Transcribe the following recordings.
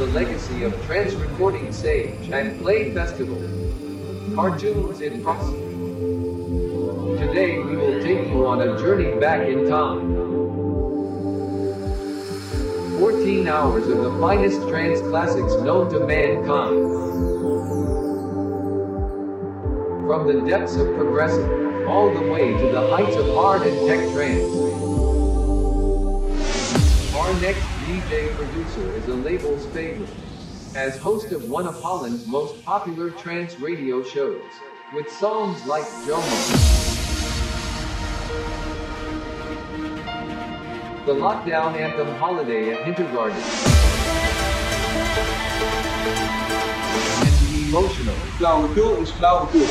the legacy of trance recording sage and play festival. Cartoons in process. Today we will take you on a journey back in time. 14 hours of the finest trance classics known to mankind. From the depths of progressive, all the way to the heights of hard and tech trance. Our next DJ producer is a label's favorite. As host of one of Holland's most popular trance radio shows, with songs like Jomo. The lockdown anthem Holiday at Hintergarten. And the emotional Flauwekul is flauwekul.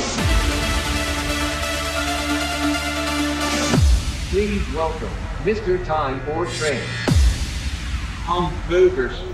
Please welcome Mr. Time for Trance. Han Beukers.